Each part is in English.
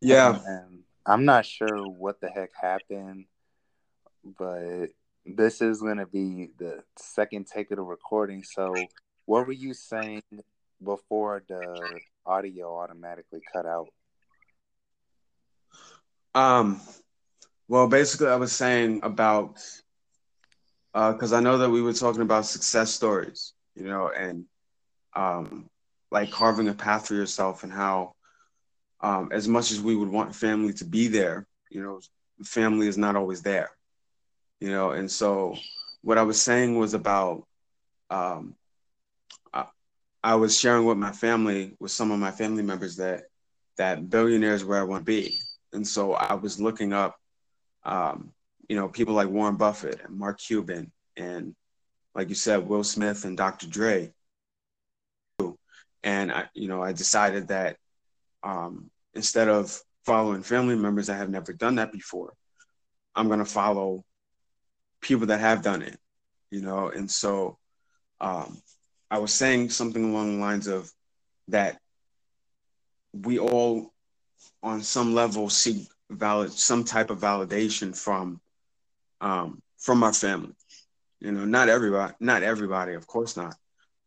Yeah. And I'm not sure what the heck happened, but this is going to be the second take of the recording. So, what were you saying before the audio automatically cut out? Um, well, basically, I was saying about because uh, I know that we were talking about success stories, you know, and um, like carving a path for yourself, and how, um, as much as we would want family to be there, you know, family is not always there, you know, and so what I was saying was about, um, I, I was sharing with my family, with some of my family members, that that billionaire is where I want to be, and so I was looking up, um, you know, people like Warren Buffett and Mark Cuban and, like you said, Will Smith and Dr. Dre. And I, you know, I decided that um, instead of following family members that have never done that before, I'm going to follow people that have done it, you know. And so um, I was saying something along the lines of that we all on some level seek valid some type of validation from um, from our family. You know, not everybody, not everybody, of course not,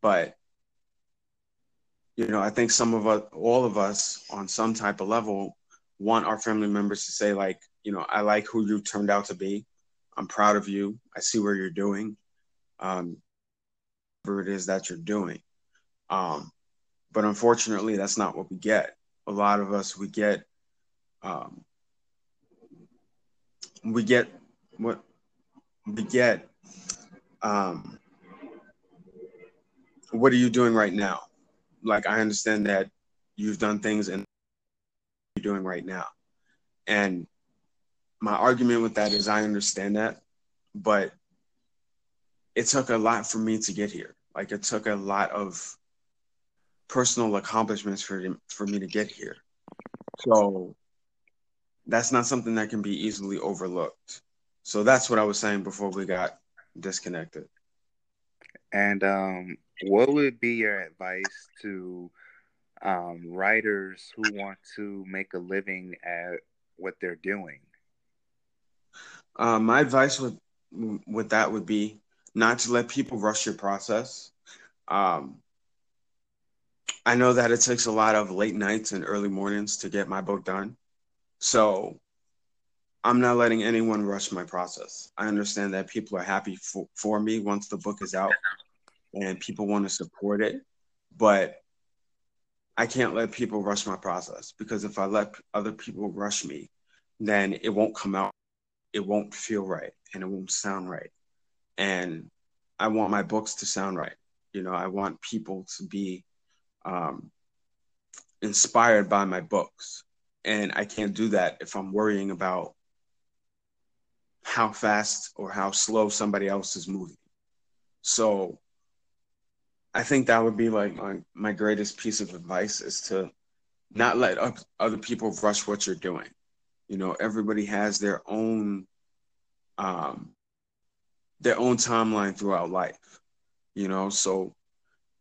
but you know, I think some of us, all of us, on some type of level, want our family members to say like, you know, I like who you turned out to be. I'm proud of you. I see where you're doing. Um, whatever it is that you're doing. Um, but unfortunately, that's not what we get. A lot of us, we get um, we get what we get um, what are you doing right now like i understand that you've done things and you're doing right now and my argument with that is i understand that but it took a lot for me to get here like it took a lot of personal accomplishments for for me to get here so that's not something that can be easily overlooked. So that's what I was saying before we got disconnected. And um, what would be your advice to um, writers who want to make a living at what they're doing? Uh, my advice with with that would be not to let people rush your process. Um, I know that it takes a lot of late nights and early mornings to get my book done. So I'm not letting anyone rush my process. I understand that people are happy for, for me once the book is out and people want to support it, but I can't let people rush my process because if I let other people rush me, then it won't come out, it won't feel right, and it won't sound right. And I want my books to sound right. You know, I want people to be um, inspired by my books and I can't do that if I'm worrying about how fast or how slow somebody else is moving. So I think that would be like my, my greatest piece of advice is to not let other people rush what you're doing. You know, everybody has their own um their own timeline throughout life. You know, so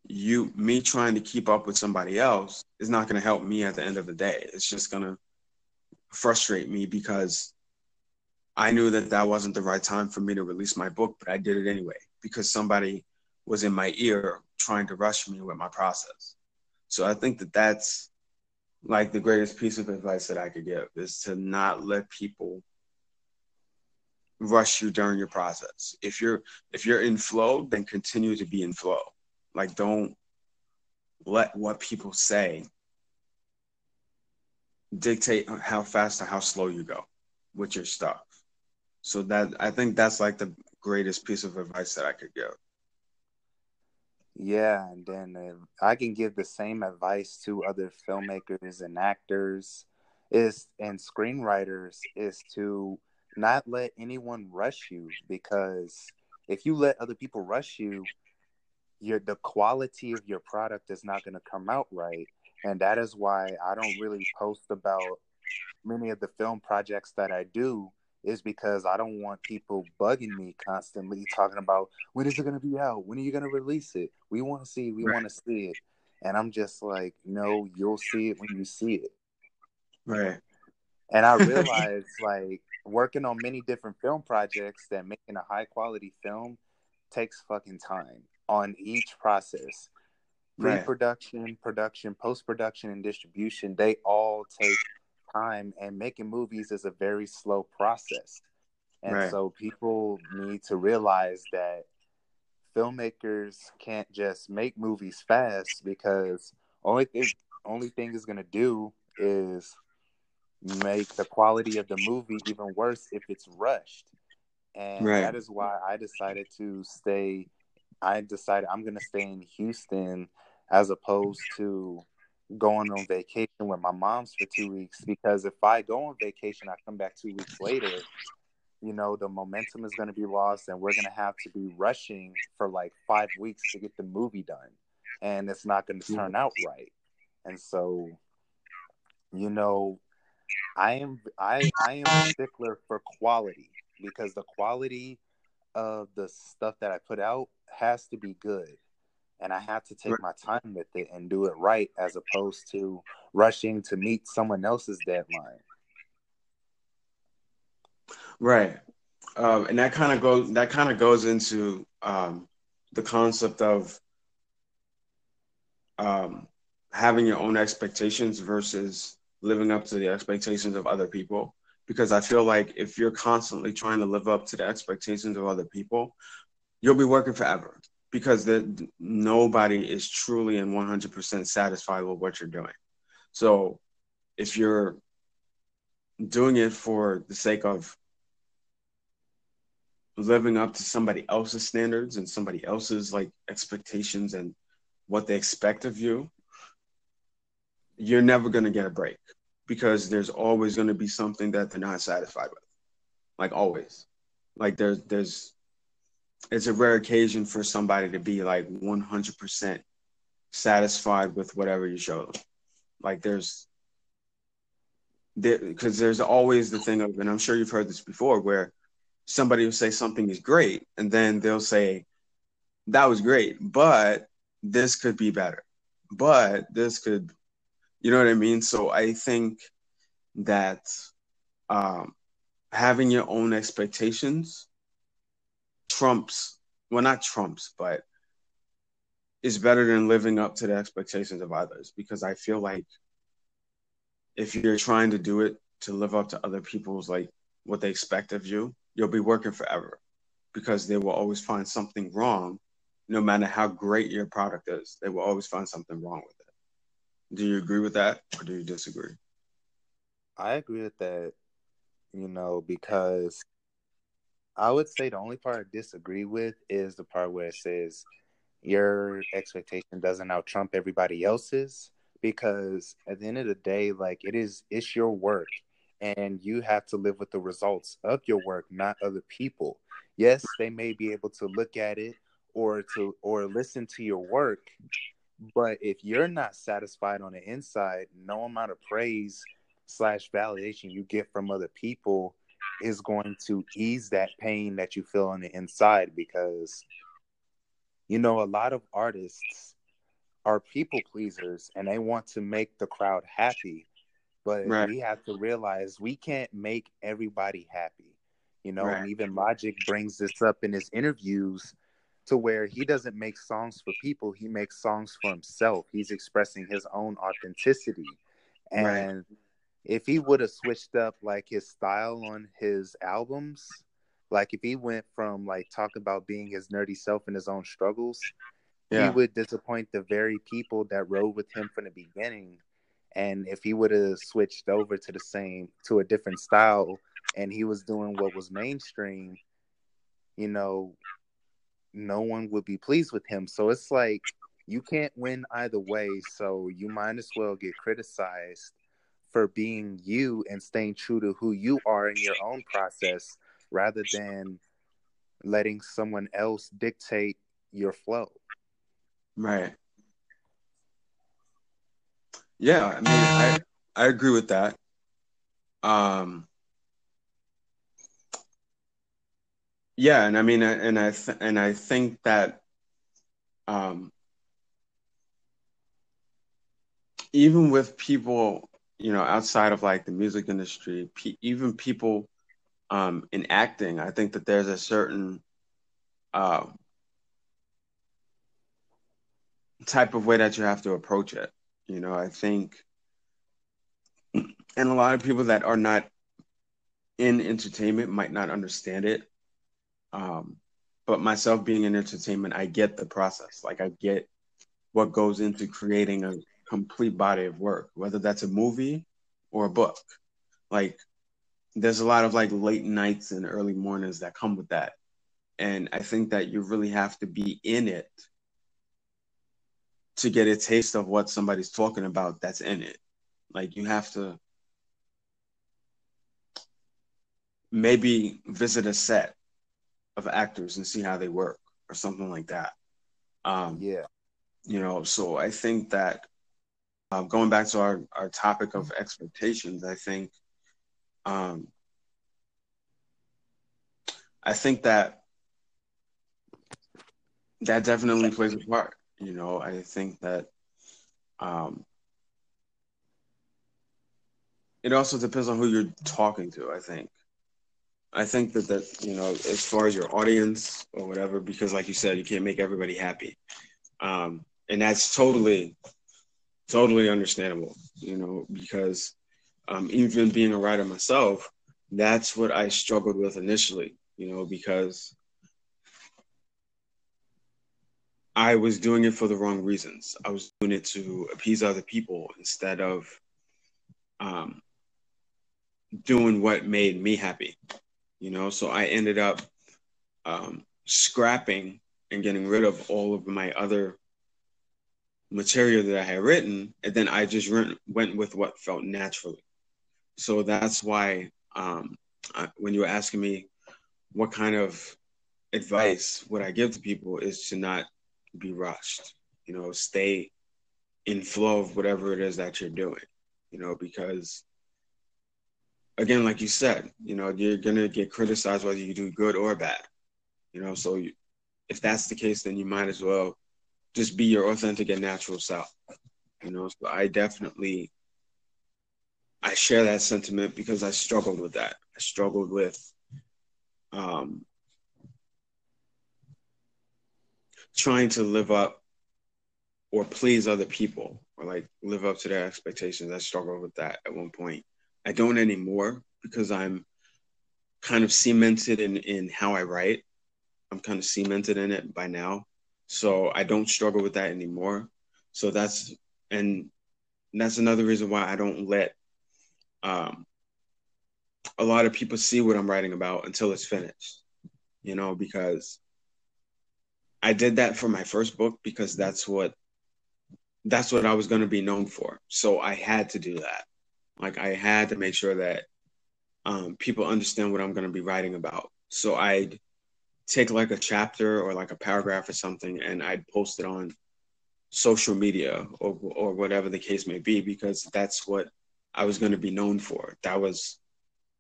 you me trying to keep up with somebody else is not going to help me at the end of the day it's just going to frustrate me because i knew that that wasn't the right time for me to release my book but i did it anyway because somebody was in my ear trying to rush me with my process so i think that that's like the greatest piece of advice that i could give is to not let people rush you during your process if you're if you're in flow then continue to be in flow like, don't let what people say dictate how fast or how slow you go with your stuff. So that I think that's like the greatest piece of advice that I could give. Yeah, and then uh, I can give the same advice to other filmmakers and actors is and screenwriters is to not let anyone rush you because if you let other people rush you, your the quality of your product is not going to come out right. And that is why i don't really post about many of the film projects that i do is because i don't want people bugging me constantly talking about when is it going to be out when are you going to release it we want to see we right. want to see it and i'm just like no you'll see it when you see it right And I realized like working on many different film projects that making a high quality film takes fucking time on each process. Pre-production, right. production, post-production, and distribution, they all take time and making movies is a very slow process. And right. so people need to realize that filmmakers can't just make movies fast because only thing only thing is gonna do is make the quality of the movie even worse if it's rushed. And right. that is why I decided to stay I decided I'm gonna stay in Houston as opposed to going on vacation with my mom's for two weeks because if I go on vacation I come back two weeks later you know the momentum is going to be lost and we're going to have to be rushing for like five weeks to get the movie done and it's not going to turn out right. And so you know i am i i am a stickler for quality because the quality of the stuff that i put out has to be good and i have to take my time with it and do it right as opposed to rushing to meet someone else's deadline Right. Um, and that kind of goes that kind of goes into um, the concept of um, having your own expectations versus living up to the expectations of other people. Because I feel like if you're constantly trying to live up to the expectations of other people, you'll be working forever. Because the, nobody is truly and 100% satisfied with what you're doing. So if you're doing it for the sake of living up to somebody else's standards and somebody else's like expectations and what they expect of you, you're never going to get a break because there's always going to be something that they're not satisfied with. Like always. Like there's there's it's a rare occasion for somebody to be like 100% satisfied with whatever you show them. Like there's there because there, there's always the thing of, and I'm sure you've heard this before, where somebody will say something is great and then they'll say that was great but this could be better but this could you know what i mean so i think that um, having your own expectations trumps well not trumps but is better than living up to the expectations of others. Because i feel like if you're trying to do it to live up to other people's like what they expect of you you'll be working forever. Because they will always find something wrong no matter how great your product is they will always find something wrong with it. Do you agree with that or do you disagree? I agree with that you know because i would say the only part i disagree with is the part where it says your expectation doesn't out trump everybody else's because at the end of the day like it is it's your work and you have to live with the results of your work not other people. Yes they may be able to look at it or to or listen to your work but if you're not satisfied on the inside no amount of praise slash validation you get from other people is going to ease that pain that you feel on the inside because you know a lot of artists are people pleasers and they want to make the crowd happy but right. we have to realize we can't make everybody happy you know right. and even logic brings this up in his interviews to where he doesn't make songs for people he makes songs for himself he's expressing his own authenticity and right. If he would have switched up like his style on his albums like if he went from like talking about being his nerdy self and his own struggles yeah. he would disappoint the very people that rode with him from the beginning and if he would have switched over to the same to a different style and he was doing what was mainstream, you know, no one would be pleased with him. So it's like you can't win either way. So you might as well get criticized for being you and staying true to who you are in your own process rather than letting someone else dictate your flow. Right. Yeah, I mean, I I agree with that. Um, yeah, and I mean, and I th- and I think that um, even with people, you know, outside of like the music industry, pe- even people um, in acting, I think that there's a certain uh, type of way that you have to approach it. You know, I think, and a lot of people that are not in entertainment might not understand it. Um, but myself being in entertainment, I get the process. Like I get what goes into creating a complete body of work, whether that's a movie or a book. Like there's a lot of like late nights and early mornings that come with that. And I think that you really have to be in it to get a taste of what somebody's talking about that's in it. Like you have to maybe visit a set of actors and see how they work or something like that. Um, yeah. You know, so I think that uh, going back to our, our topic of expectations, I think um, I think that that definitely plays a part. You know, I think that um, it also depends on who you're talking to. I think. I think that that you know, as far as your audience or whatever, because like you said, you can't make everybody happy, um, and that's totally, totally understandable. You know, because um, even being a writer myself, that's what I struggled with initially. You know, because I was doing it for the wrong reasons. I was doing it to appease other people instead of um, doing what made me happy. You know, so I ended up um, scrapping and getting rid of all of my other material that I had written, and then I just went, went with what felt naturally. So that's why um, I, when you were asking me what kind of advice would I give to people is to not be rushed. You know, stay in flow of whatever it is that you're doing. You know, because again, like you said, you know, you're gonna get criticized whether you do good or bad. You know, so you, if that's the case, then you might as well just be your authentic and natural self. You know, so I definitely I share that sentiment because I struggled with that. I struggled with um, trying to live up or please other people or like live up to their expectations. I struggled with that at one point. I don't anymore because I'm kind of cemented in, in how I write. I'm kind of cemented in it by now. So I don't struggle with that anymore. So that's and that's another reason why I don't let um, a lot of people see what I'm writing about until it's finished. You know, because I did that for my first book because that's what that's what I was going to be known for. So I had to do that. Like I had to make sure that um, people understand what I'm going to be writing about. So I'd take like a chapter or like a paragraph or something, and I'd post it on social media or or whatever the case may be because that's what I was going to be known for. That was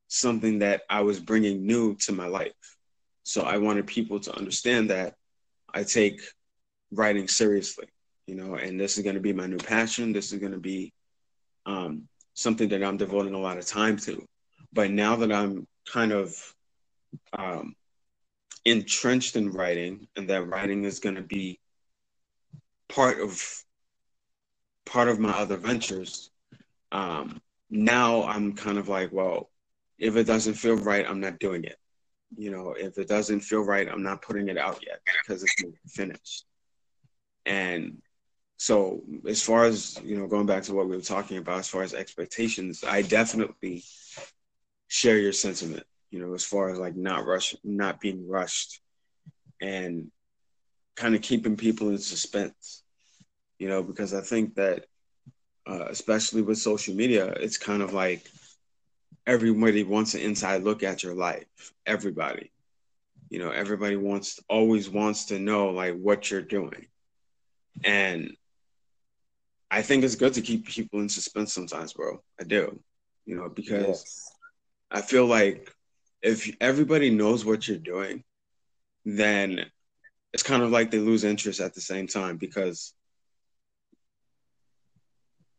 something that I was bringing new to my life. So I wanted people to understand that I take writing seriously, you know, and this is going to be my new passion. This is going to be um, something that I'm devoting a lot of time to. But now that I'm kind of um, entrenched in writing, and that writing is going to be part of part of my other ventures. Um, now I'm kind of like, well, if it doesn't feel right, I'm not doing it you know, if it doesn't feel right, I'm not putting it out yet because it's not finished. And so, as far as you know, going back to what we were talking about, as far as expectations, I definitely share your sentiment. You know, as far as like not rush, not being rushed, and kind of keeping people in suspense. You know, because I think that, uh, especially with social media, it's kind of like everybody wants an inside look at your life. Everybody. You know, everybody wants always wants to know like what you're doing. And I think it's good to keep people in suspense sometimes, bro. I do. You know, because yes. I feel like if everybody knows what you're doing, then it's kind of like they lose interest at the same time because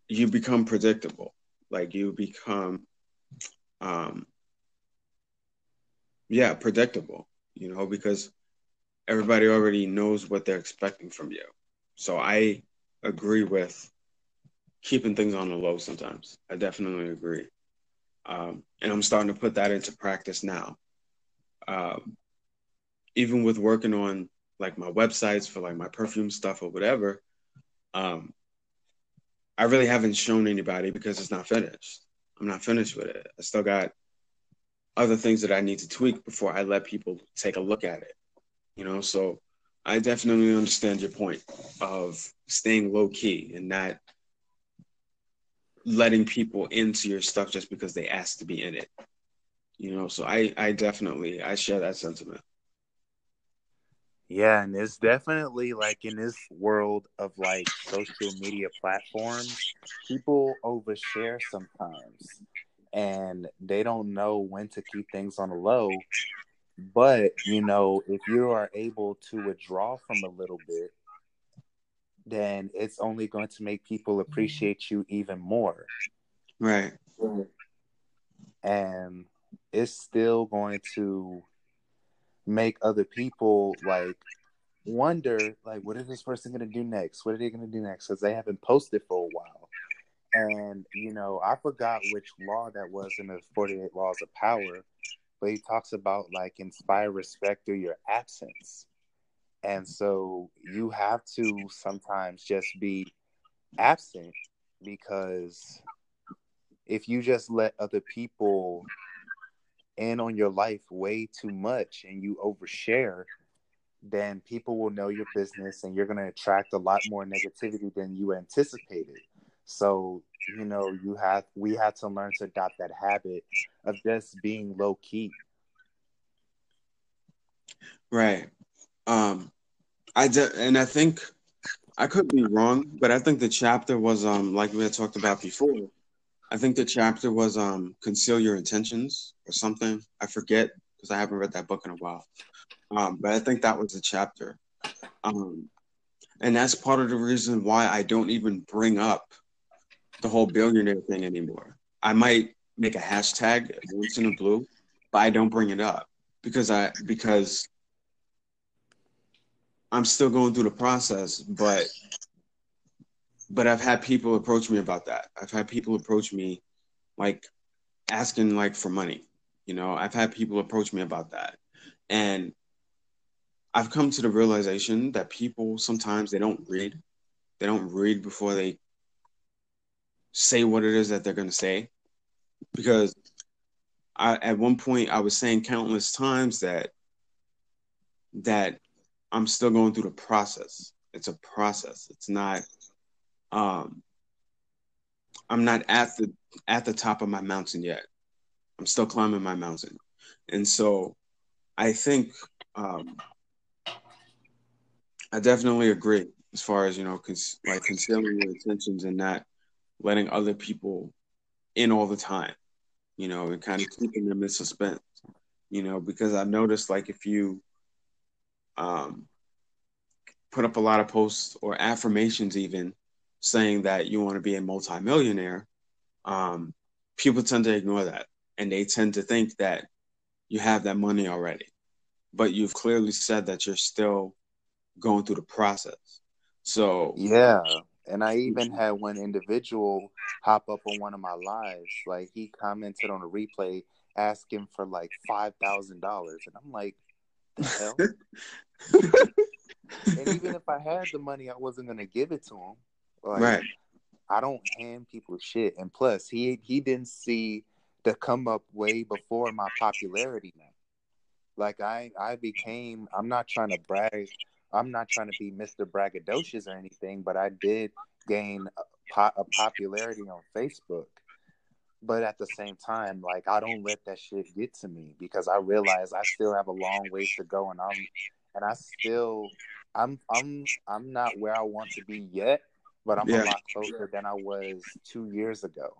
you become predictable Like you become, um, yeah, predictable. You know, because everybody already knows what they're expecting from you. So I agree with keeping things on the low sometimes. I definitely agree. Um, and I'm starting to put that into practice now. Um, even with working on like my websites for like my perfume stuff or whatever, um, I really haven't shown anybody because it's not finished. I'm not finished with it. I still got other things that I need to tweak before I let people take a look at it. You know, so I definitely understand your point of staying low key and not letting people into your stuff just because they asked to be in it. You know, so I I definitely I share that sentiment. Yeah, and it's definitely like in this world of like social media platforms, people overshare sometimes and they don't know when to keep things on the low. But, you know, if you are able to withdraw from a little bit, then it's only going to make people mm-hmm. appreciate you even more. Right. And it's still going to make other people like wonder like what is this person going to do next? What are they going to do next? Because they haven't posted for a while. And you know i forgot which law that was in the 48 laws of power but he talks about like inspire respect through your absence and so you have to sometimes just be absent because if you just let other people in on your life way too much and you overshare, then people will know your business and you're going to attract a lot more negativity than you anticipated. So, you know, you have we had to learn to adopt that habit of just being low key. Right. Um I and I think I could be wrong, but I think the chapter was um like we had talked about before. I think the chapter was um conceal your intentions or something. I forget because I haven't read that book in a while. Um, but I think that was the chapter. Um, and that's part of the reason why I don't even bring up the whole billionaire thing anymore. I might make a hashtag once in a blue, but I don't bring it up because I because I'm still going through the process, but but I've had people approach me about that. I've had people approach me like asking like for money. You know, I've had people approach me about that. And I've come to the realization that people sometimes they don't read. They don't read before they say what it is that they're going to say. Because I, at one point I was saying countless times that that I'm still going through the process. It's a process. It's not um, I'm not at the at the top of my mountain yet. I'm still climbing my mountain, and so I think um, I definitely agree as far as you know, cons- like concealing your intentions and not letting other people in all the time, you know, and kind of keeping them in suspense, you know, because I've noticed like if you um, put up a lot of posts or affirmations even saying that you want to be a multimillionaire, um, people tend to ignore that and they tend to think that you have that money already. But you've clearly said that you're still going through the process. So, yeah. And I even had one individual hop up on one of my lives. Like he commented on a replay asking for like five thousand dollars, and I'm like, the hell. and even if I had the money, I wasn't gonna give it to him. Like, right. I don't hand people shit. And plus, he he didn't see the come up way before my popularity now. Like I I became. I'm not trying to brag. I'm not trying to be Mr. Braggadocious or anything, but I did gain a, po- a popularity on Facebook. But at the same time, like I don't let that shit get to me because I realize I still have a long ways to go, and I'm and I still I'm I'm I'm not where I want to be yet, but I'm yeah. a lot closer than I was two years ago.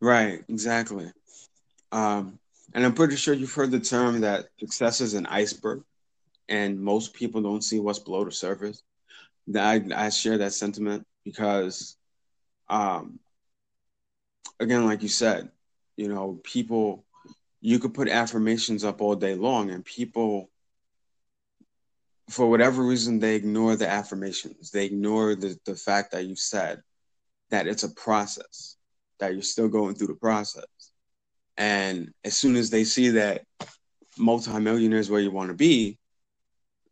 Right, exactly. Um, and I'm pretty sure you've heard the term that success is an iceberg, and most people don't see what's below the surface. I, I share that sentiment because um, again, like you said, you know, people, you could put affirmations up all day long, and people, for whatever reason, they ignore the affirmations. They ignore the, the fact that you said that it's a process, that you're still going through the process. And as soon as they see that multimillionaire is where you want to be,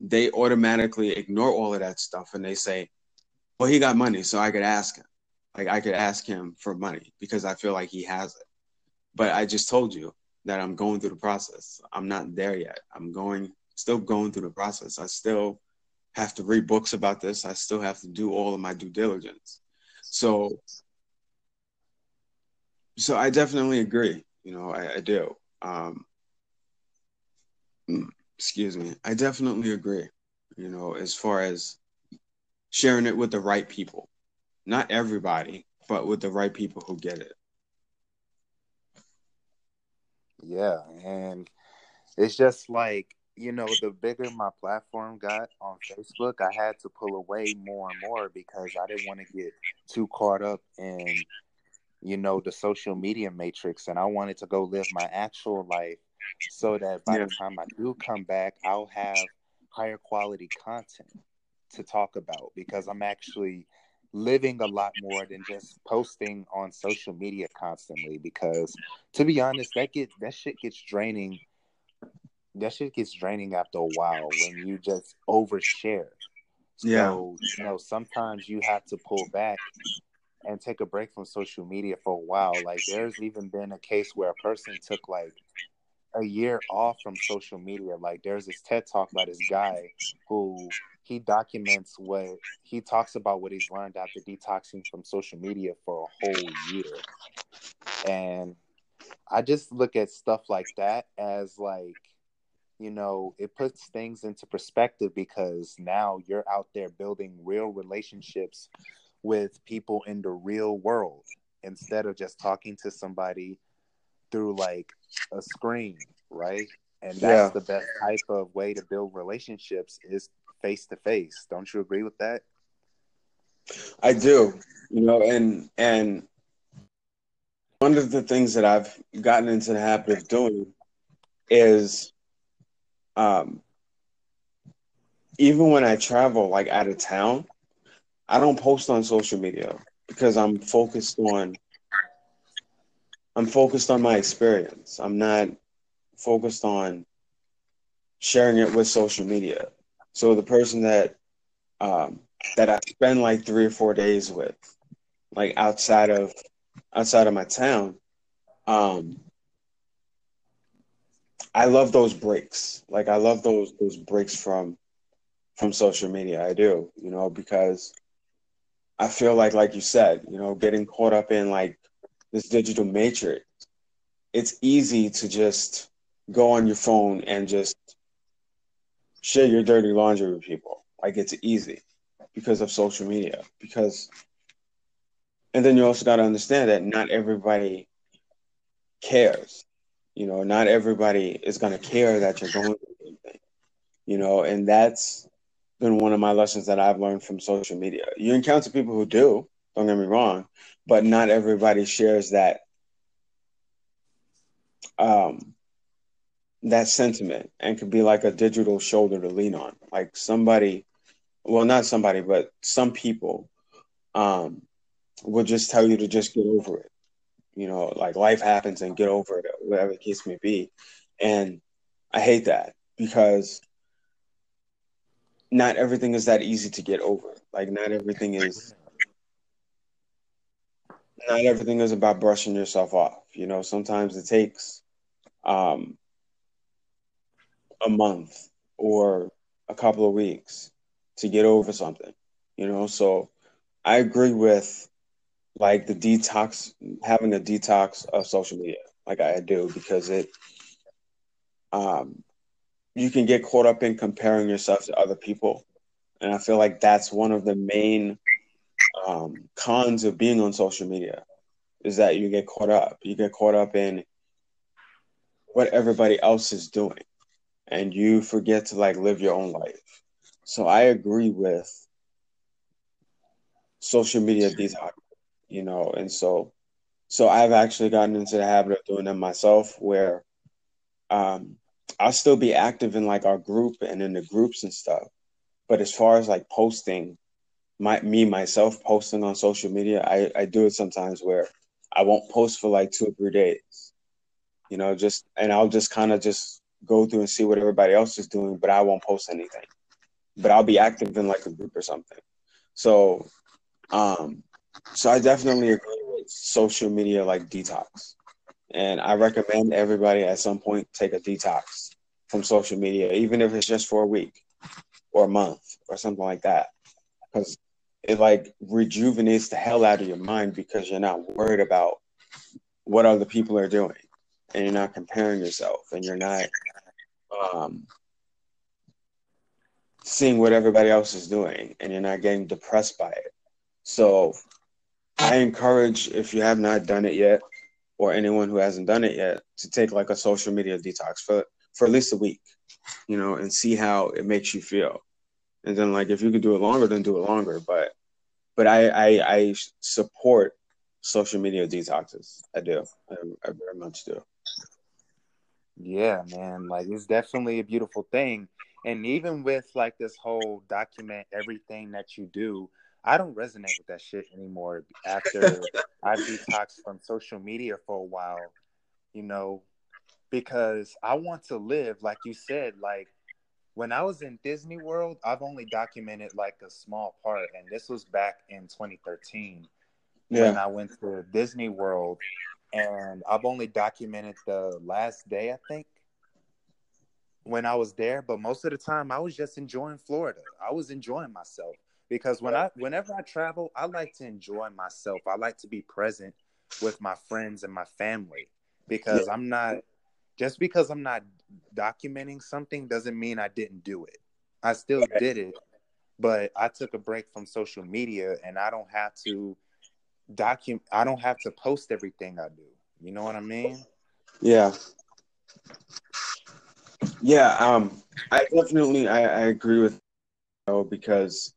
they automatically ignore all of that stuff and they say, well, he got money, so I could ask him. Like I could ask him for money because I feel like he has it. But I just told you that I'm going through the process. I'm not there yet. I'm going still going through the process. I still have to read books about this. I still have to do all of my due diligence. So so I definitely agree. You know, I, I do. Um, mm, excuse me. I definitely agree. You know, as far as sharing it with the right people, not everybody, but with the right people who get it. Yeah, and it's just like you know, the bigger my platform got on Facebook, I had to pull away more and more because I didn't want to get too caught up in you know, the social media matrix and I wanted to go live my actual life so that by yeah. the time I do come back, I'll have higher quality content to talk about because I'm actually living a lot more than just posting on social media constantly because to be honest that get that shit gets draining that shit gets draining after a while when you just overshare so yeah. you know sometimes you have to pull back and take a break from social media for a while. Like there's even been a case where a person took like a year off from social media. Like there's this TED talk by this guy who he documents what he talks about what he's learned after detoxing from social media for a whole year. And I just look at stuff like that as like you know, it puts things into perspective because now you're out there building real relationships with people in the real world instead of just talking to somebody through like a screen, right? And that's yeah. the best type of way to build relationships is face to face. Don't you agree with that? I do. You know, and and one of the things that I've gotten into the habit of doing is um even when I travel like out of town, I don't post on social media because I'm focused on I'm focused on my experience. I'm not focused on sharing it with social media. So the person that um, that I spend like three or four days with, like outside of outside of my town, um, I love those breaks. Like I love those those breaks from from social media. I do, you know, because I feel like, like you said, you know, getting caught up in like this digital matrix, it's easy to just go on your phone and just share your dirty laundry with people. Like it's easy because of social media. Because, and then you also got to understand that not everybody cares. You know, not everybody is going to care that you're going through anything. You know, and that's been one of my lessons that I've learned from social media. You encounter people who do, don't get me wrong, but not everybody shares that um that sentiment and could be like a digital shoulder to lean on. Like somebody well not somebody, but some people um will just tell you to just get over it. You know, like life happens and get over it, whatever the case may be. And I hate that because not everything is that easy to get over. Like not everything is not everything is about brushing yourself off. You know, sometimes it takes um, a month or a couple of weeks to get over something. You know, so I agree with like the detox, having a detox of social media, like I do, because it um, you can get caught up in comparing yourself to other people. And I feel like that's one of the main um, cons of being on social media is that you get caught up. You get caught up in what everybody else is doing and you forget to like live your own life. So I agree with social media detox, you know, and so So I've actually gotten into the habit of doing them myself, where um, I'll still be active in like our group and in the groups and stuff. But as far as like posting, my me myself posting on social media, I, I do it sometimes where I won't post for like two or three days. You know, just and I'll just kind of just go through and see what everybody else is doing, but I won't post anything. But I'll be active in like a group or something. So um so I definitely agree with social media like detox. And I recommend everybody at some point take a detox from social media, even if it's just for a week or a month or something like that. Because it like rejuvenates the hell out of your mind because you're not worried about what other people are doing and you're not comparing yourself and you're not um, seeing what everybody else is doing and you're not getting depressed by it. So I encourage if you have not done it yet or anyone who hasn't done it yet to take like a social media detox for for at least a week, you know, and see how it makes you feel. And then like if you could do it longer, then do it longer. But but I I, I support social media detoxes. I do. I, I very much do. Yeah, man. Like it's definitely a beautiful thing. And even with like this whole document everything that you do, I don't resonate with that shit anymore after I detoxed from social media for a while, you know, because I want to live, like you said, like when I was in Disney World, I've only documented like a small part, and this was back in 2013 yeah. when I went to Disney World, and I've only documented the last day, I think, when I was there. But most of the time, I was just enjoying Florida. I was enjoying myself because when I whenever I travel, I like to enjoy myself. I like to be present with my friends and my family because. I'm not just because I'm not documenting something doesn't mean I didn't do it. I still did it, but I took a break from social media and I don't have to document I don't have to post everything I do. You know what I mean? Yeah. Yeah, um I definitely I, I agree with you because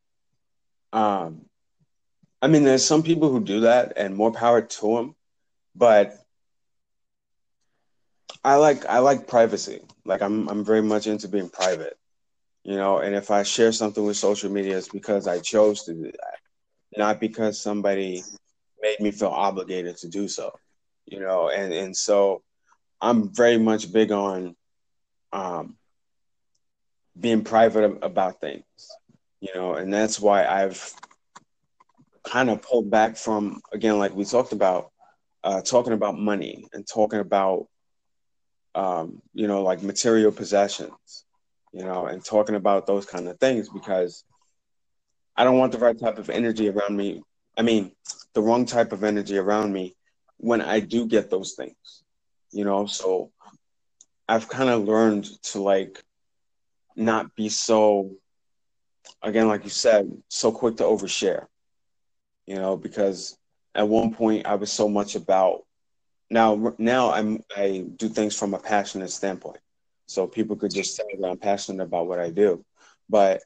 um I mean there's some people who do that and more power to them, but I like I like privacy. Like I'm I'm very much into being private. You know, and if I share something with social media it's because I chose to do that. Not because somebody made me feel obligated to do so. You know, and and so I'm very much big on um being private about things. You know, and that's why I've kind of pulled back from again like we talked about uh talking about money and talking about um, you know, like material possessions, you know, and talking about those kind of things because I don't want the right type of energy around me. I mean, the wrong type of energy around me when I do get those things, you know. So I've kind of learned to like not be so, again, like you said, so quick to overshare, you know, because at one point I was so much about now now I'm I do things from a passionate standpoint. So people could just tell that I'm passionate about what I do. But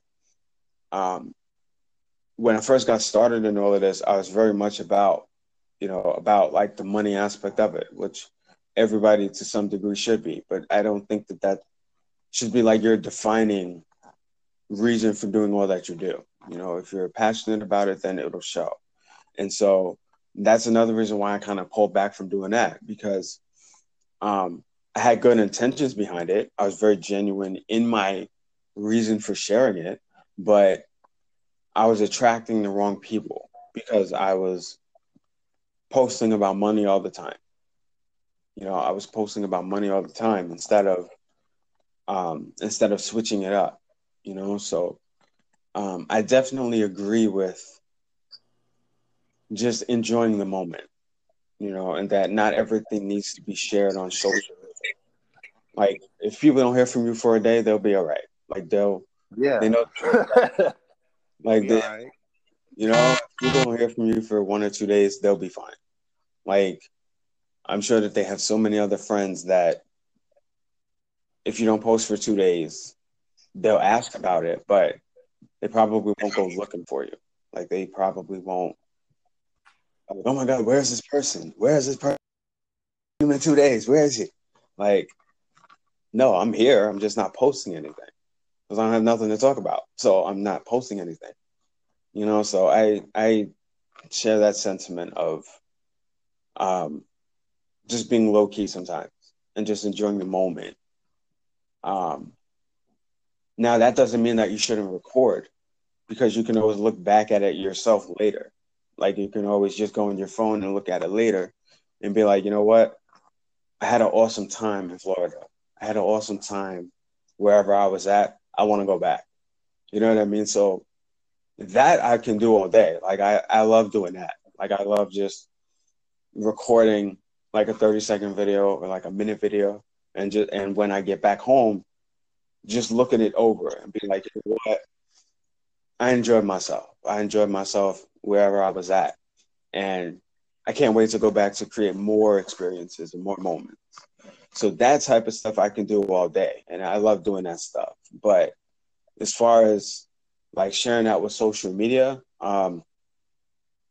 um, when I first got started in all of this, I was very much about, you know, about like the money aspect of it, which everybody to some degree should be. But I don't think that that should be like your defining reason for doing all that you do. You know, if you're passionate about it, then it'll show. And so that's another reason why I kind of pulled back from doing that because um, I had good intentions behind it. I was very genuine in my reason for sharing it, but I was attracting the wrong people because I was posting about money all the time. You know, I was posting about money all the time instead of um, instead of switching it up. You know, so um, I definitely agree with just enjoying the moment, you know, and that not everything needs to be shared on social. Like if people don't hear from you for a day, they'll be all right. Like they'll, yeah, they know, like they, right. you know, people don't hear from you for one or two days, they'll be fine. Like I'm sure that they have so many other friends that if you don't post for two days, they'll ask about it, but they probably won't go looking for you. Like they probably won't Like, oh my god, where is this person? Where is this person? In two days, where is he? Like, no, I'm here. I'm just not posting anything because I don't have nothing to talk about. So I'm not posting anything. You know, so I I share that sentiment of um just being low key sometimes and just enjoying the moment. Um now that doesn't mean that you shouldn't record because you can always look back at it yourself later. Like you can always just go on your phone and look at it later and be like, you know what? I had an awesome time in Florida. I had an awesome time wherever I was at. I want to go back. You know what I mean? So that I can do all day. Like I, I love doing that. Like I love just recording like a 30 second video or like a minute video and just and when I get back home, just looking it over and be like, you know what? I enjoyed myself. I enjoyed myself wherever I was at. And I can't wait to go back to create more experiences and more moments. So that type of stuff I can do all day, and I love doing that stuff. But as far as like sharing that with social media, um,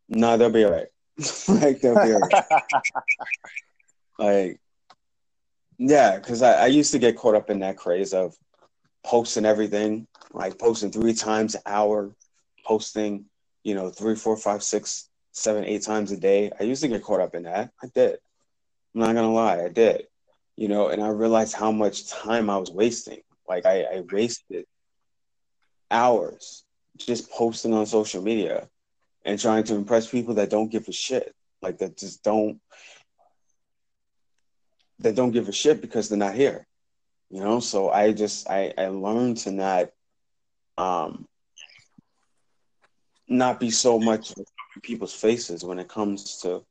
no, they'll be all right. like they'll be all right. like, yeah, because I, I used to get caught up in that craze of posting everything, like posting three times an hour, posting, you know, three, four, five, six, seven, eight times a day. I used to get caught up in that. I did. I'm not gonna lie, I did. You know, and I realized how much time I was wasting. Like I, I wasted hours just posting on social media and trying to impress people that don't give a shit. Like that just don't that don't give a shit because they're not here. You know, so I just I, I learned to not um not be so much people's faces when it comes to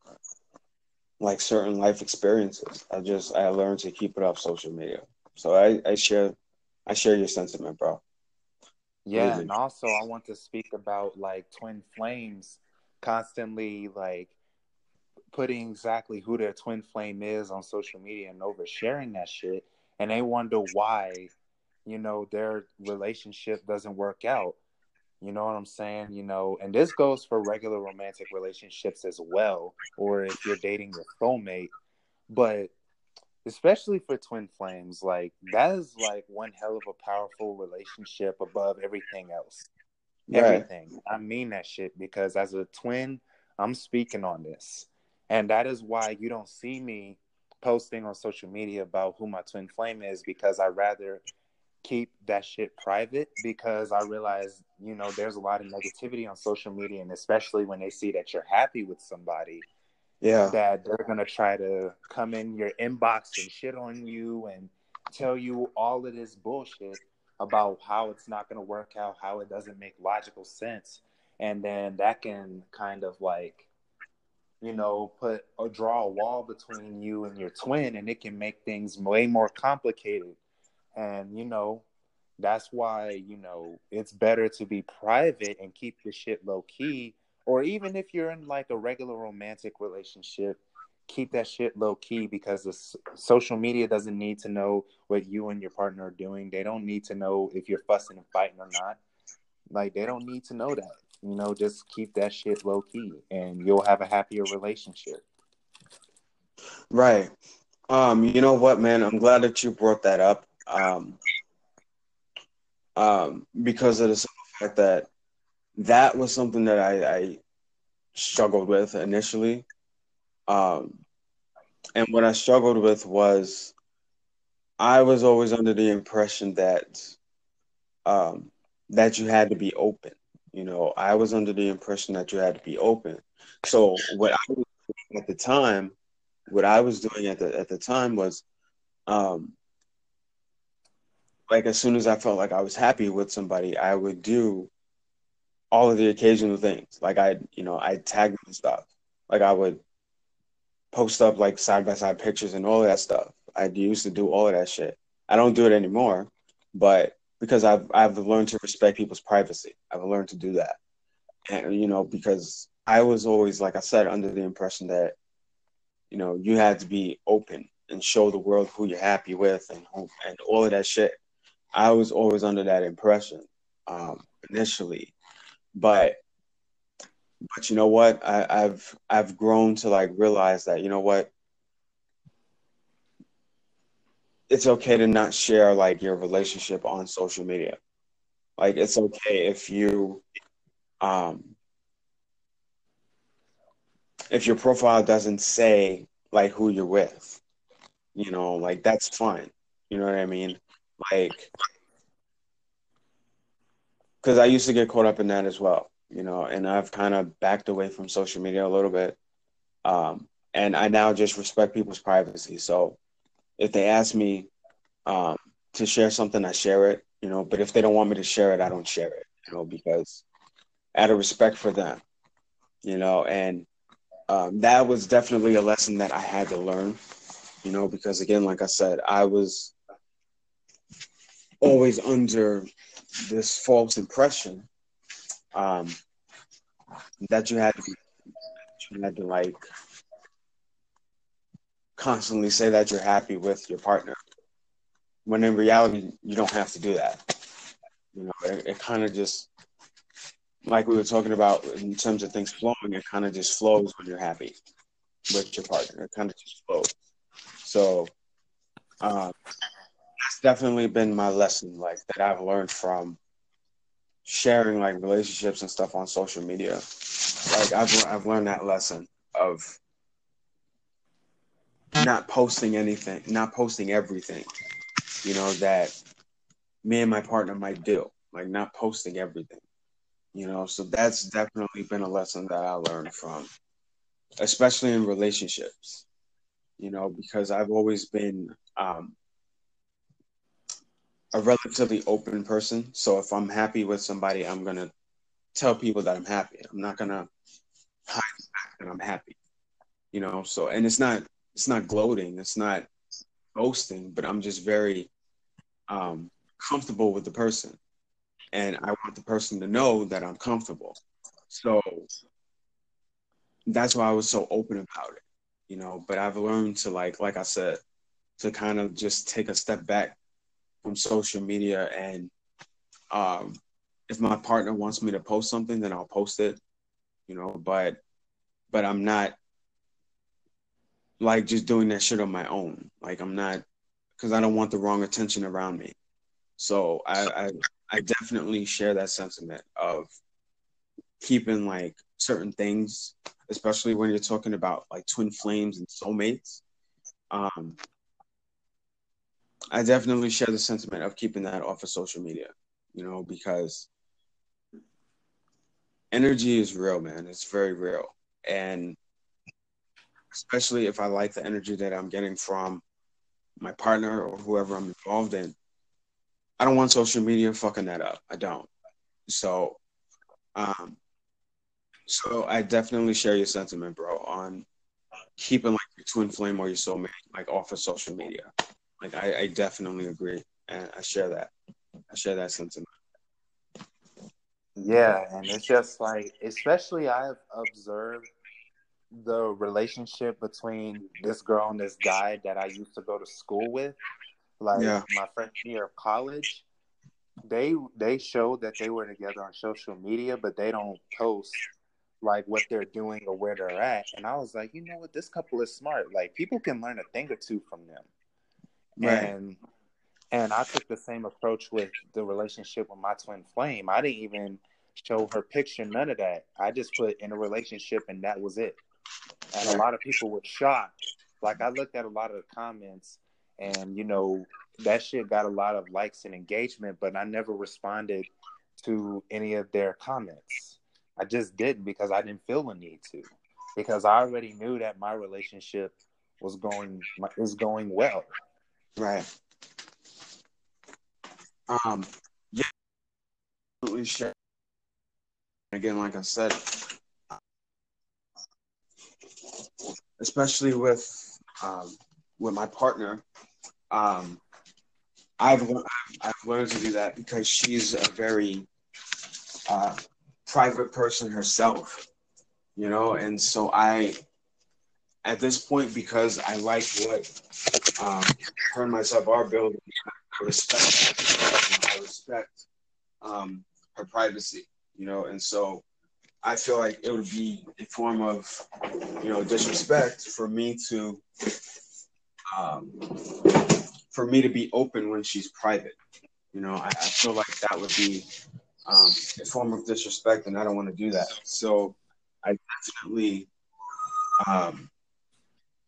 like certain life experiences. I just I learned to keep it off social media. So I, I share I share your sentiment, bro. Yeah, and also I want to speak about like twin flames constantly like putting exactly who their twin flame is on social media and oversharing that shit and they wonder why you know their relationship doesn't work out you know what I'm saying? You know, and this goes for regular romantic relationships as well, or if you're dating your soulmate. But especially for twin flames, like that is like one hell of a powerful relationship above everything else. Right. Everything. I mean that shit because as a twin, I'm speaking on this. And that is why you don't see me posting on social media about who my twin flame is because I rather keep that shit private because I realize, you know, there's a lot of negativity on social media, and especially when they see that you're happy with somebody, yeah, that they're gonna try to come in your inbox and shit on you and tell you all of this bullshit about how it's not gonna work out, how it doesn't make logical sense, and then that can kind of like you know, put or draw a wall between you and your twin, and it can make things way more complicated and, you know, that's why, you know, it's better to be private and keep your shit low key. Or even if you're in like a regular romantic relationship, keep that shit low key because the social media doesn't need to know what you and your partner are doing. They don't need to know if you're fussing and fighting or not. Like they don't need to know that. You know, just keep that shit low key and you'll have a happier relationship. Right. Um, you know what, man? I'm glad that you brought that up um, um, because of the fact that that was something that I, I struggled with initially. Um, and what I struggled with was I was always under the impression that um, that you had to be open. You know, I was under the impression that you had to be open. So what I was at the time, what I was doing at the at the time was um, like as soon as I felt like I was happy with somebody, I would do all of the occasional things. Like I, you know, I tag them stuff. Like I would post up like side by side pictures and all of that stuff. I used to do all of that shit. I don't do it anymore, but because I've I've learned to respect people's privacy. I've learned to do that, and you know, because I was always, like I said, under the impression that you know you had to be open and show the world who you're happy with and who, and all of that shit. I was always under that impression um, initially, but but you know what? I, I've I've grown to like realize that you know what it's okay to not share like your relationship on social media. Like it's okay if you um if your profile doesn't say like who you're with. You know, like that's fine. You know what I mean? Like cuz I used to get caught up in that as well, you know, and I've kind of backed away from social media a little bit. Um and I now just respect people's privacy. So if they ask me um, to share something, I share it, you know. But if they don't want me to share it, I don't share it, you know, because out of respect for them, you know. And um, that was definitely a lesson that I had to learn, you know, because again, like I said, I was always under this false impression um, that you had to, you had to like constantly say that you're happy with your partner when in reality you don't have to do that. You know it, it kind of just like we were talking about in terms of things flowing it kind of just flows when you're happy with your partner. It kind of just flows. So um, that's definitely been my lesson like that i've learned from sharing like relationships and stuff on social media like i've, I've learned that lesson of not posting anything, not posting everything, you know, that me and my partner might do, like not posting everything, you know. So that's definitely been a lesson that I learned from, especially in relationships, you know, because I've always been um, a relatively open person. So if I'm happy with somebody, I'm gonna tell people that I'm happy. I'm not gonna hide the fact that I'm happy, you know. So and it's not it's not gloating, it's not boasting, but I'm just very um, comfortable with the person, and I want the person to know that I'm comfortable. So that's why I was so open about it, you know. But I've learned to like, like I said, to kind of just take a step back from social media and um, if my partner wants me to post something, then I'll post it, you know. But but I'm not like just doing that shit on my own. Like I'm not because I don't want the wrong attention around me. So I, I I definitely share that sentiment of keeping like certain things, especially when you're talking about like twin flames and soulmates. Um, I definitely share the sentiment of keeping that off of social media, you know, because energy is real, man. It's very real. And especially if I like the energy that I'm getting from my partner or whoever I'm involved in, I don't want social media fucking that up. I don't. So, um, so I definitely share your sentiment, bro, on keeping like your twin flame or your soulmate like off of social media. Like I, I definitely agree, and I share that. I share that sentiment. Yeah, and it's just like, especially I've observed the relationship between this girl and this guy that I used to go to school with, like yeah. my freshman year of college, they they showed that they were together on social media, but they don't post like what they're doing or where they're at. And I was like, you know what, this couple is smart. Like people can learn a thing or two from them. Right. And and I took the same approach with the relationship with my twin flame. I didn't even show her picture, none of that. I just put in a relationship and that was it and a lot of people were shocked. Like I looked at a lot of the comments, and you know that shit got a lot of likes and engagement, but I never responded to any of their comments. I just didn't because I didn't feel the need to, because I already knew that my relationship was going is going well. Right. Um. Yeah. Absolutely sure. Again, like I said, especially with um, with my partner. Um, I've I've learned to do that because she's a very uh, private person herself, you know, and so I, at this point, because I like what um, and myself are building, respect I respect um, her privacy, you know, and so I feel like it would be a form of, you know, disrespect for me to, um, for me to be open when she's private. You know, I, I feel like that would be um, a form of disrespect, and I don't want to do that. So I definitely um,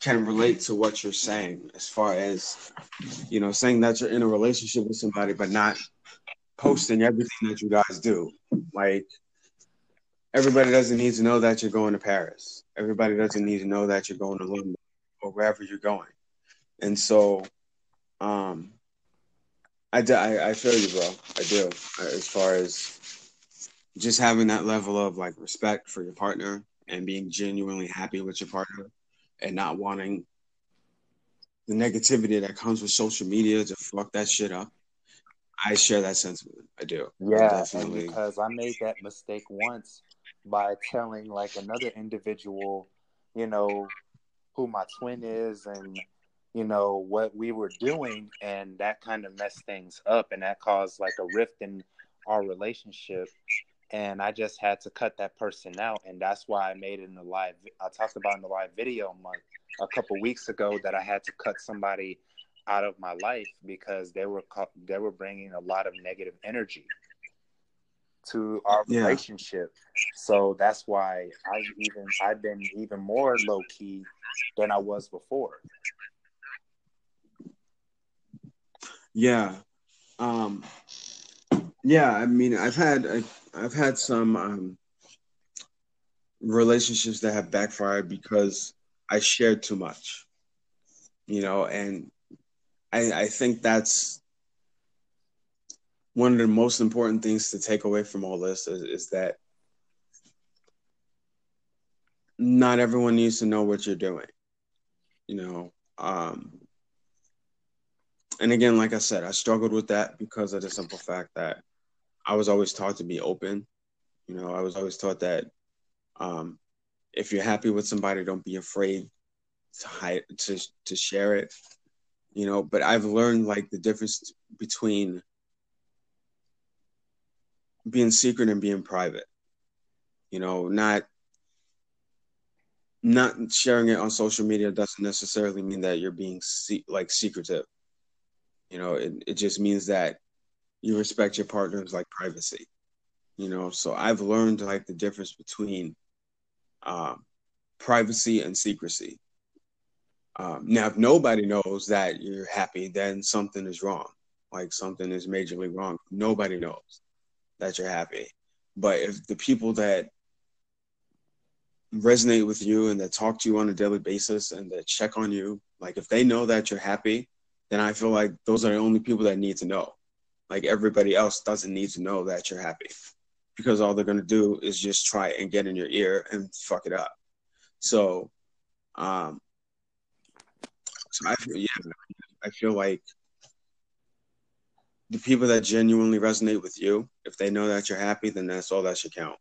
can relate to what you're saying as far as, you know, saying that you're in a relationship with somebody, but not posting everything that you guys do. Like, everybody doesn't need to know that you're going to Paris. Everybody doesn't need to know that you're going to London or wherever you're going. And so, um, I, I, I feel you, bro. I do. As far as just having that level of like respect for your partner and being genuinely happy with your partner and not wanting the negativity that comes with social media to fuck that shit up. I share that sentiment. I do. Yeah, definitely. because I made that mistake once by telling like another individual, you know, who my twin is and you know what we were doing and that kind of messed things up and that caused like a rift in our relationship and I just had to cut that person out, and that's why I made it in the live. I talked about in the live video month a couple weeks ago that I had to cut somebody out of my life because they were they were bringing a lot of negative energy to our yeah. relationship. So that's why I even I've been even more low key than I was before. Yeah. Um yeah, I mean I've had I, I've had some um relationships that have backfired because I shared too much. You know, and I I think that's one of the most important things to take away from all this is, is that not everyone needs to know what you're doing. You know, um, and again, like I said, I struggled with that because of the simple fact that I was always taught to be open. You know, I was always taught that um, if you're happy with somebody, don't be afraid to hide to to share it. You know, but I've learned like the difference between being secret and being private. You know, not not sharing it on social media doesn't necessarily mean that you're being se- like secretive. You know, it, it just means that you respect your partner's like privacy. You know, so I've learned like the difference between um, privacy and secrecy. Um, now, if nobody knows that you're happy, then something is wrong. Like something is majorly wrong. Nobody knows that you're happy. But if the people that resonate with you and that talk to you on a daily basis and that check on you, like if they know that you're happy, then I feel like those are the only people that need to know. Like everybody else doesn't need to know that you're happy because all they're going to do is just try and get in your ear and fuck it up. So, um, so I feel, yeah, I feel like the people that genuinely resonate with you, if they know that you're happy, then that's all that should count.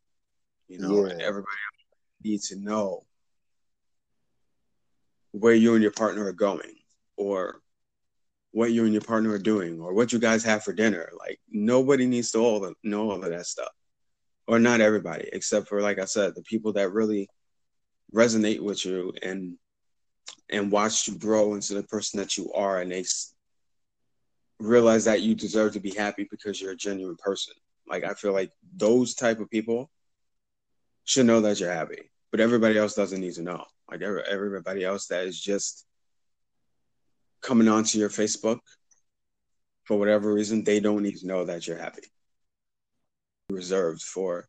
You know, yeah. everybody needs to know where you and your partner are going or what you and your partner are doing or what you guys have for dinner. Like nobody needs to all know all of that stuff. Or not everybody, except for like I said, the people that really resonate with you and and watch you grow into the person that you are and they realize that you deserve to be happy because you're a genuine person. Like I feel like those type of people should know that you're happy, but everybody else doesn't need to know. Like everybody else that is just coming onto your Facebook for whatever reason, they don't need to know that you're happy. Reserved for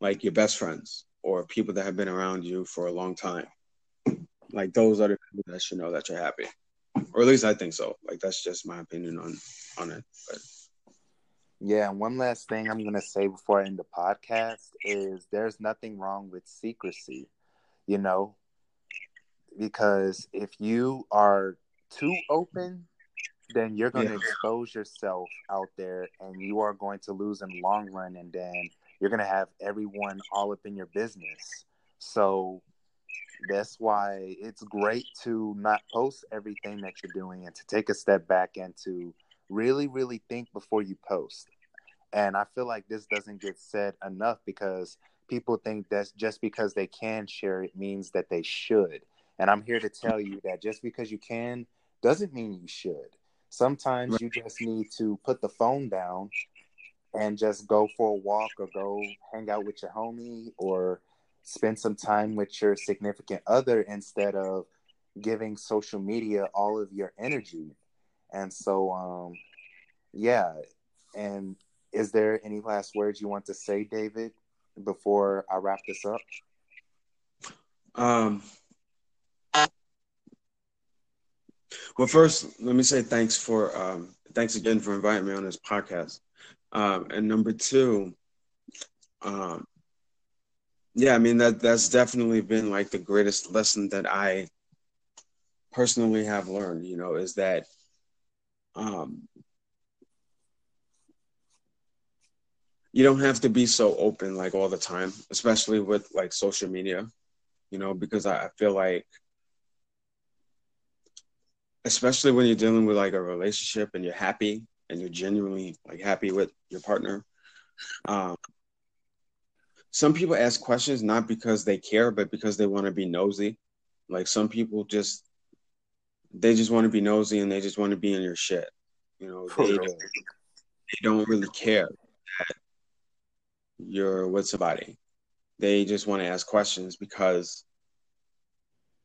like your best friends or people that have been around you for a long time. Like those are the people that should know that you're happy or at least I think so. Like that's just my opinion on on it. But yeah, and one last thing I'm gonna say before I end the podcast is there's nothing wrong with secrecy, you know, because if you are too open, then you're going to yeah. expose yourself out there, and you are going to lose in the long run, and then you're going to have everyone all up in your business. So that's why it's great to not post everything that you're doing and to take a step back and to really, really think before you post. And I feel like this doesn't get said enough because people think that just because they can share it means that they should. And I'm here to tell you that just because you can doesn't mean you should. Sometimes you just need to put the phone down and just go for a walk or go hang out with your homie or spend some time with your significant other instead of giving social media all of your energy. And so um yeah, and is there any last words you want to say, David, before I wrap this up? Um well first let me say thanks for um thanks again for inviting me on this podcast. Um, and number two, um, yeah, I mean that that's definitely been like the greatest lesson that I personally have learned. You know, is that um, you don't have to be so open like all the time, especially with like social media. You know, because I, I feel like especially when you're dealing with like a relationship and you're happy and you're genuinely like happy with your partner. Um, some people ask questions not because they care, but because they want to be nosy. Like some people just they just want to be nosy and they just want to be in your shit. You know, they, they don't really care that you're with somebody. They just want to ask questions because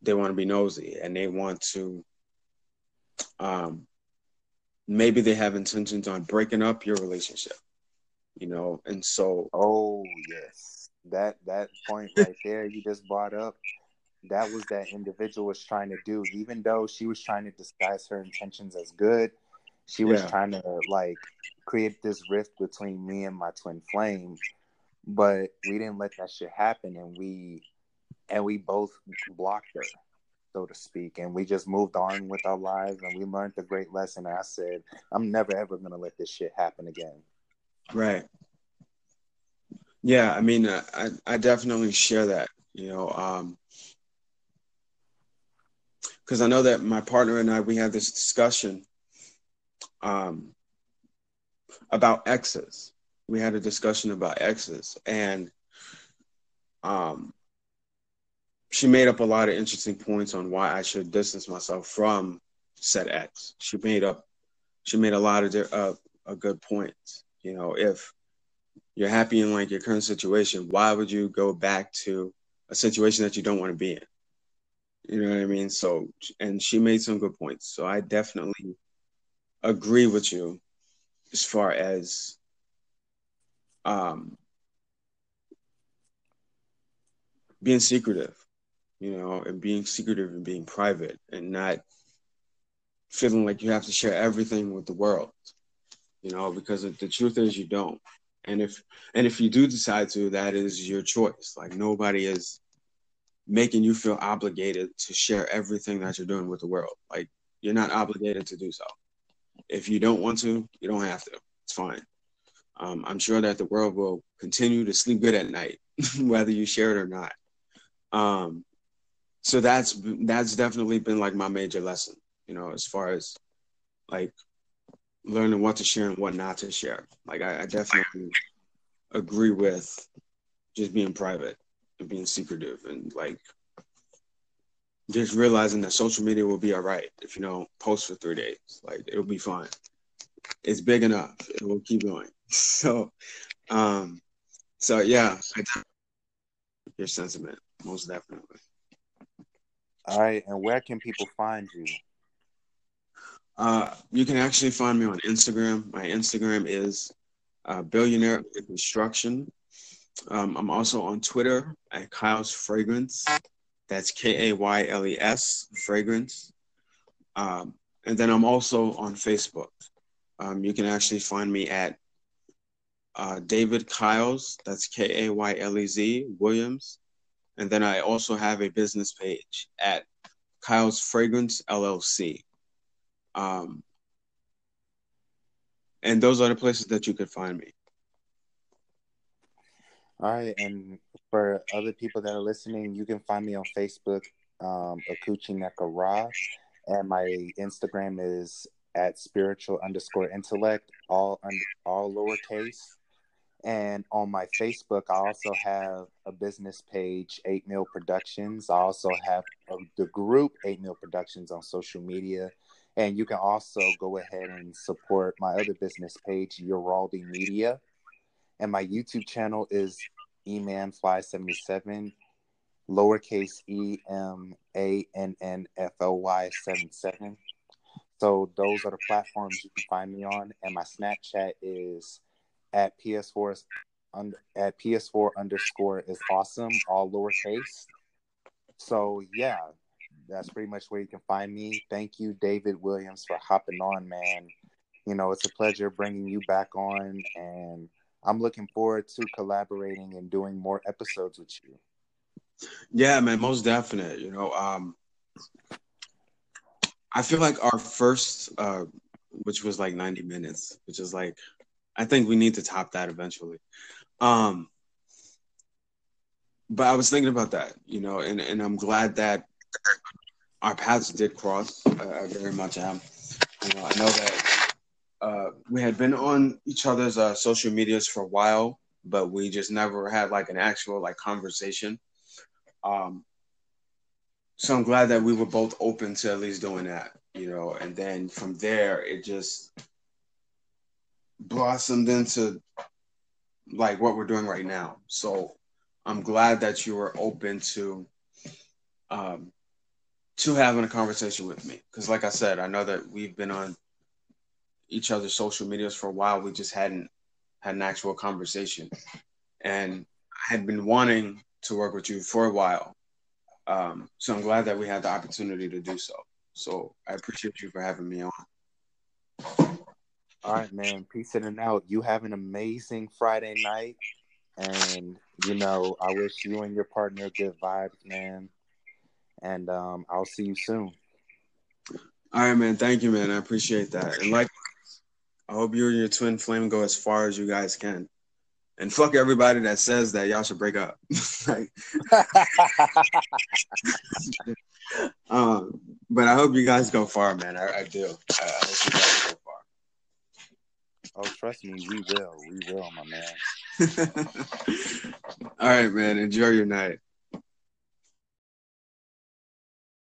they want to be nosy and they want to um maybe they have intentions on breaking up your relationship you know? And so oh yes. That that point right there you just brought up that was that individual was trying to do. Even though she was trying to disguise her intentions as good she was yeah. trying to like create this rift between me and my twin flame. But we didn't let that shit happen and we and we both blocked her so to speak. And we just moved on with our lives and we learned the great lesson. I said, I'm never ever going to let this shit happen again. Right. Yeah. I mean, I, I definitely share that, you know, um, because I know that my partner and I, we had this discussion um, about exes. We had a discussion about exes, and um, she made up a lot of interesting points on why I should distance myself from said X. She made up, she made a lot of uh, a good points. You know, if you're happy in like your current situation, why would you go back to a situation that you don't want to be in? You know what I mean? So, and she made some good points. So I definitely agree with you as far as um, being secretive you know, and being secretive and being private and not feeling like you have to share everything with the world, you know, because the truth is you don't. And if and if you do decide to, that is your choice. Like nobody is making you feel obligated to share everything that you're doing with the world. Like you're not obligated to do so. If you don't want to, you don't have to. It's fine. Um, I'm sure that the world will continue to sleep good at night, whether you share it or not. Um, so that's that's definitely been like my major lesson, you know, as far as like learning what to share and what not to share. Like I, I definitely agree with just being private and being secretive and like just realizing that social media will be all right if you don't post for three days. Like it'll be fine. It's big enough. It will keep going. So, um, so yeah, your sentiment most definitely. All right, and where can people find you? Uh, you can actually find me on Instagram. My Instagram is uh, Billionaire Construction. Um, I'm also on Twitter at Kayles Fragrance. That's K A Y L E S Fragrance. Um, and then I'm also on Facebook. Um, you can actually find me at uh, David Kyles. That's K A Y L E Z Williams. And then I also have a business page at Kayles Fragrance LLC. Um, and those are the places that you could find me. All right, and for other people that are listening, you can find me on Facebook, um, Akuchi Nekara, and my Instagram is at spiritual underscore intellect, all all lowercase. And on my Facebook, I also have a business page, Eight Mil Productions. I also have the group Eight Mil Productions on social media. And you can also go ahead and support my other business page, Uraldi Media. And my YouTube channel is emanfly77, lowercase e m a n n f o y 77. So those are the platforms you can find me on. And my Snapchat is at PS4 under at PS4 underscore is awesome, all lowercase. So yeah, that's pretty much where you can find me. Thank you, David Williams, for hopping on, man. You know, it's a pleasure bringing you back on, and I'm looking forward to collaborating and doing more episodes with you. Yeah, man, most definite. You know, um, I feel like our first, uh, which was like 90 minutes, which is like I think we need to top that eventually. Um, but I was thinking about that, you know, and, and I'm glad that our paths did cross. I, I very much am. You know, I know that uh, we had been on each other's uh, social medias for a while, but we just never had like an actual like conversation. Um, so I'm glad that we were both open to at least doing that, you know, and then from there it just blossomed into like what we're doing right now. So I'm glad that you were open to um to having a conversation with me because like I said, I know that we've been on each other's social medias for a while. We just hadn't had an actual conversation. And I had been wanting to work with you for a while. Um, so I'm glad that we had the opportunity to do so. So I appreciate you for having me on. All right, man. Peace in and out. You have an amazing Friday night. And, you know, I wish you and your partner good vibes, man. And um, I'll see you soon. All right, man. Thank you, man. I appreciate that. And like, I hope you and your twin flame go as far as you guys can. And fuck everybody that says that y'all should break up. like, um, but I hope you guys go far, man. I, I do. I, I hope you guys go Oh, trust me, we will. We will, my man. All right, man. Enjoy your night.